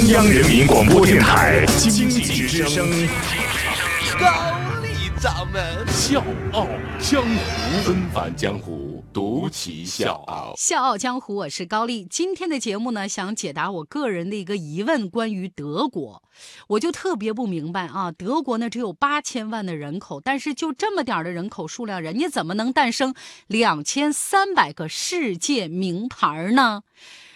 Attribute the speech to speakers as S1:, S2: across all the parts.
S1: 中央人民广播电台经济之声，
S2: 高丽掌门
S1: 笑傲江湖，纷繁江湖，独骑笑傲。
S3: 笑傲江湖，我是高丽。今天的节目呢，想解答我个人的一个疑问，关于德国，我就特别不明白啊。德国呢只有八千万的人口，但是就这么点的人口数量，人家怎么能诞生两千三百个世界名牌呢？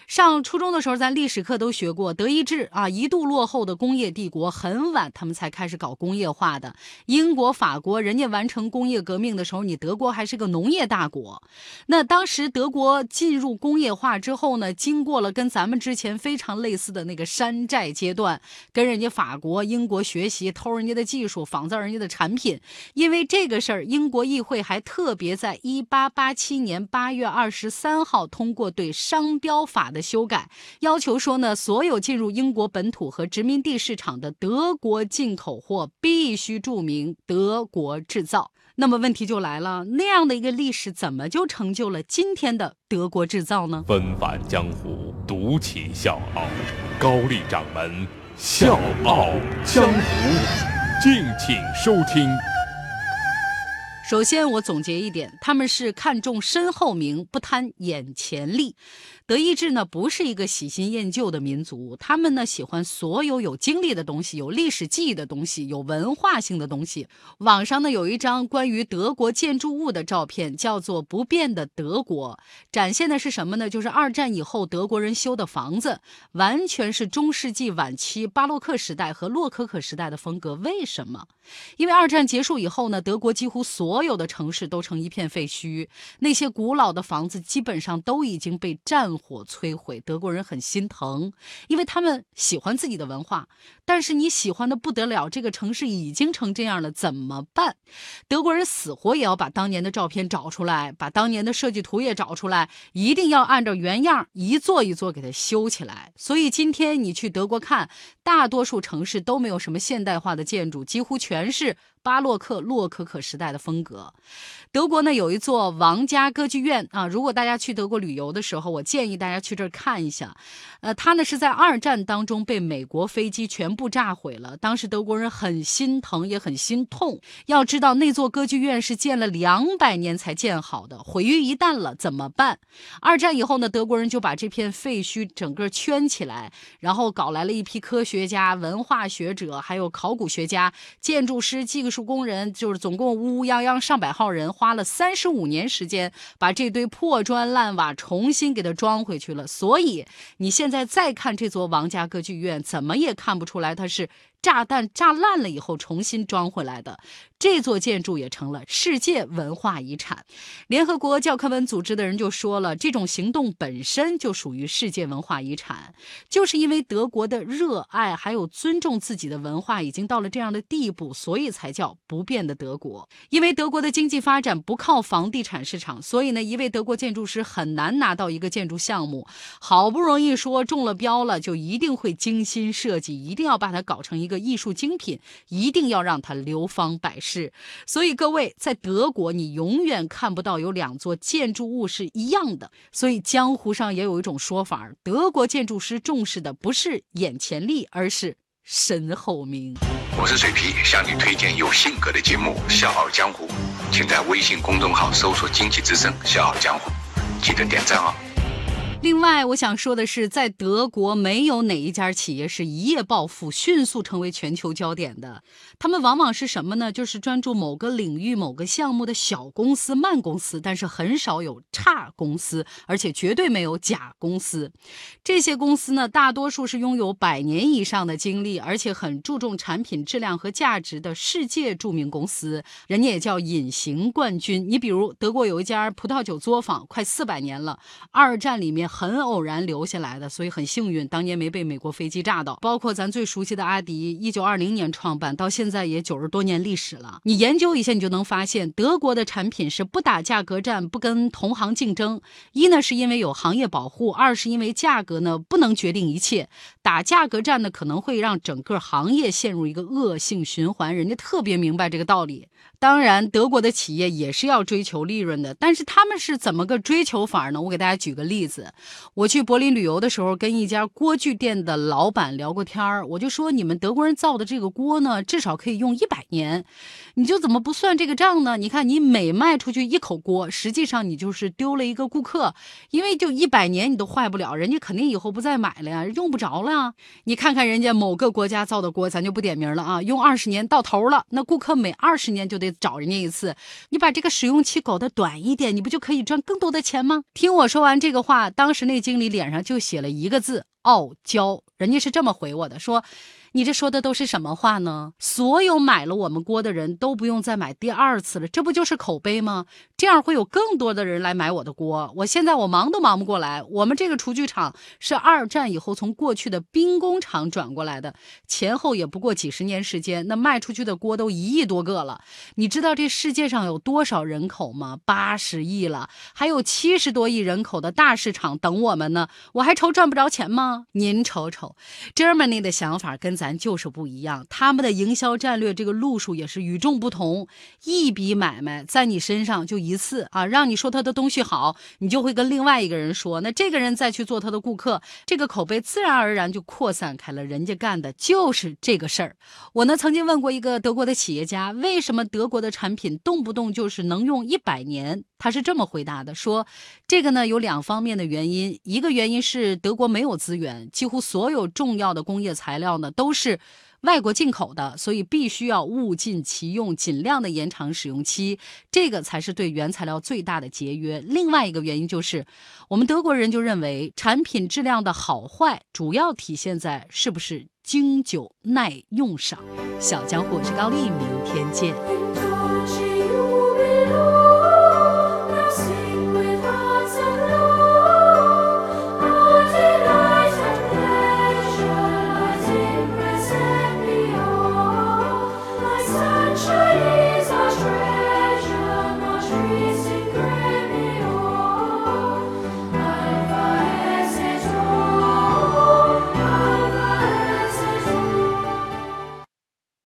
S3: 上初中的时候，咱历史课都学过，德意志啊，一度落后的工业帝国，很晚他们才开始搞工业化的。英国、法国，人家完成工业革命的时候，你德国还是个农业大国。那当时德国进入工业化之后呢，经过了跟咱们之前非常类似的那个山寨阶段，跟人家法国、英国学习，偷人家的技术，仿造人家的产品。因为这个事儿，英国议会还特别在一八八七年八月二十三号通过对商标法。的修改要求说呢，所有进入英国本土和殖民地市场的德国进口货必须注明德国制造。那么问题就来了，那样的一个历史怎么就成就了今天的德国制造呢？
S1: 纷繁江湖，独起笑傲，高丽掌门笑傲江湖，敬请收听。
S3: 首先，我总结一点，他们是看重身后名，不贪眼前利。德意志呢，不是一个喜新厌旧的民族，他们呢喜欢所有有经历的东西、有历史记忆的东西、有文化性的东西。网上呢有一张关于德国建筑物的照片，叫做“不变的德国”，展现的是什么呢？就是二战以后德国人修的房子，完全是中世纪晚期巴洛克时代和洛可可时代的风格。为什么？因为二战结束以后呢，德国几乎所所有的城市都成一片废墟，那些古老的房子基本上都已经被战。火摧毁，德国人很心疼，因为他们喜欢自己的文化。但是你喜欢的不得了，这个城市已经成这样了，怎么办？德国人死活也要把当年的照片找出来，把当年的设计图也找出来，一定要按照原样一座一座给它修起来。所以今天你去德国看，大多数城市都没有什么现代化的建筑，几乎全是。巴洛克、洛可可时代的风。格德国呢有一座王家歌剧院啊，如果大家去德国旅游的时候，我建议大家去这儿看一下。呃，它呢是在二战当中被美国飞机全部炸毁了，当时德国人很心疼也很心痛。要知道那座歌剧院是建了两百年才建好的，毁于一旦了怎么办？二战以后呢，德国人就把这片废墟整个圈起来，然后搞来了一批科学家、文化学者，还有考古学家、建筑师、技术。工人就是总共乌泱泱上百号人，花了三十五年时间，把这堆破砖烂瓦重新给它装回去了。所以你现在再看这座王家歌剧院，怎么也看不出来它是。炸弹炸烂了以后重新装回来的这座建筑也成了世界文化遗产。联合国教科文组织的人就说了，这种行动本身就属于世界文化遗产，就是因为德国的热爱还有尊重自己的文化已经到了这样的地步，所以才叫不变的德国。因为德国的经济发展不靠房地产市场，所以呢，一位德国建筑师很难拿到一个建筑项目。好不容易说中了标了，就一定会精心设计，一定要把它搞成一个。艺术精品一定要让它流芳百世，所以各位在德国，你永远看不到有两座建筑物是一样的。所以江湖上也有一种说法，德国建筑师重视的不是眼前利，而是身后名。
S4: 我是水皮，向你推荐有性格的节目《笑傲江湖》，请在微信公众号搜索“经济之声笑傲江湖”，记得点赞哦。
S3: 另外，我想说的是，在德国没有哪一家企业是一夜暴富、迅速成为全球焦点的。他们往往是什么呢？就是专注某个领域、某个项目的小公司、慢公司，但是很少有差公司，而且绝对没有假公司。这些公司呢，大多数是拥有百年以上的经历，而且很注重产品质量和价值的世界著名公司，人家也叫隐形冠军。你比如，德国有一家葡萄酒作坊，快四百年了，二战里面。很偶然留下来的，所以很幸运，当年没被美国飞机炸到。包括咱最熟悉的阿迪，一九二零年创办，到现在也九十多年历史了。你研究一下，你就能发现，德国的产品是不打价格战，不跟同行竞争。一呢，是因为有行业保护；二是因为价格呢不能决定一切，打价格战呢可能会让整个行业陷入一个恶性循环。人家特别明白这个道理。当然，德国的企业也是要追求利润的，但是他们是怎么个追求法呢？我给大家举个例子。我去柏林旅游的时候，跟一家锅具店的老板聊过天儿，我就说你们德国人造的这个锅呢，至少可以用一百年，你就怎么不算这个账呢？你看你每卖出去一口锅，实际上你就是丢了一个顾客，因为就一百年你都坏不了，人家肯定以后不再买了呀，用不着了呀。你看看人家某个国家造的锅，咱就不点名了啊，用二十年到头了，那顾客每二十年就得找人家一次，你把这个使用期搞得短一点，你不就可以赚更多的钱吗？听我说完这个话，当当时那经理脸上就写了一个字：傲娇。人家是这么回我的，说。你这说的都是什么话呢？所有买了我们锅的人都不用再买第二次了，这不就是口碑吗？这样会有更多的人来买我的锅。我现在我忙都忙不过来。我们这个厨具厂是二战以后从过去的兵工厂转过来的，前后也不过几十年时间，那卖出去的锅都一亿多个了。你知道这世界上有多少人口吗？八十亿了，还有七十多亿人口的大市场等我们呢。我还愁赚不着钱吗？您瞅瞅，Germany 的想法跟咱。咱就是不一样，他们的营销战略这个路数也是与众不同。一笔买卖在你身上就一次啊，让你说他的东西好，你就会跟另外一个人说，那这个人再去做他的顾客，这个口碑自然而然就扩散开了。人家干的就是这个事儿。我呢曾经问过一个德国的企业家，为什么德国的产品动不动就是能用一百年？他是这么回答的：说这个呢有两方面的原因，一个原因是德国没有资源，几乎所有重要的工业材料呢都是外国进口的，所以必须要物尽其用，尽量的延长使用期，这个才是对原材料最大的节约。另外一个原因就是，我们德国人就认为产品质量的好坏主要体现在是不是经久耐用上。小江湖是高丽，明天见。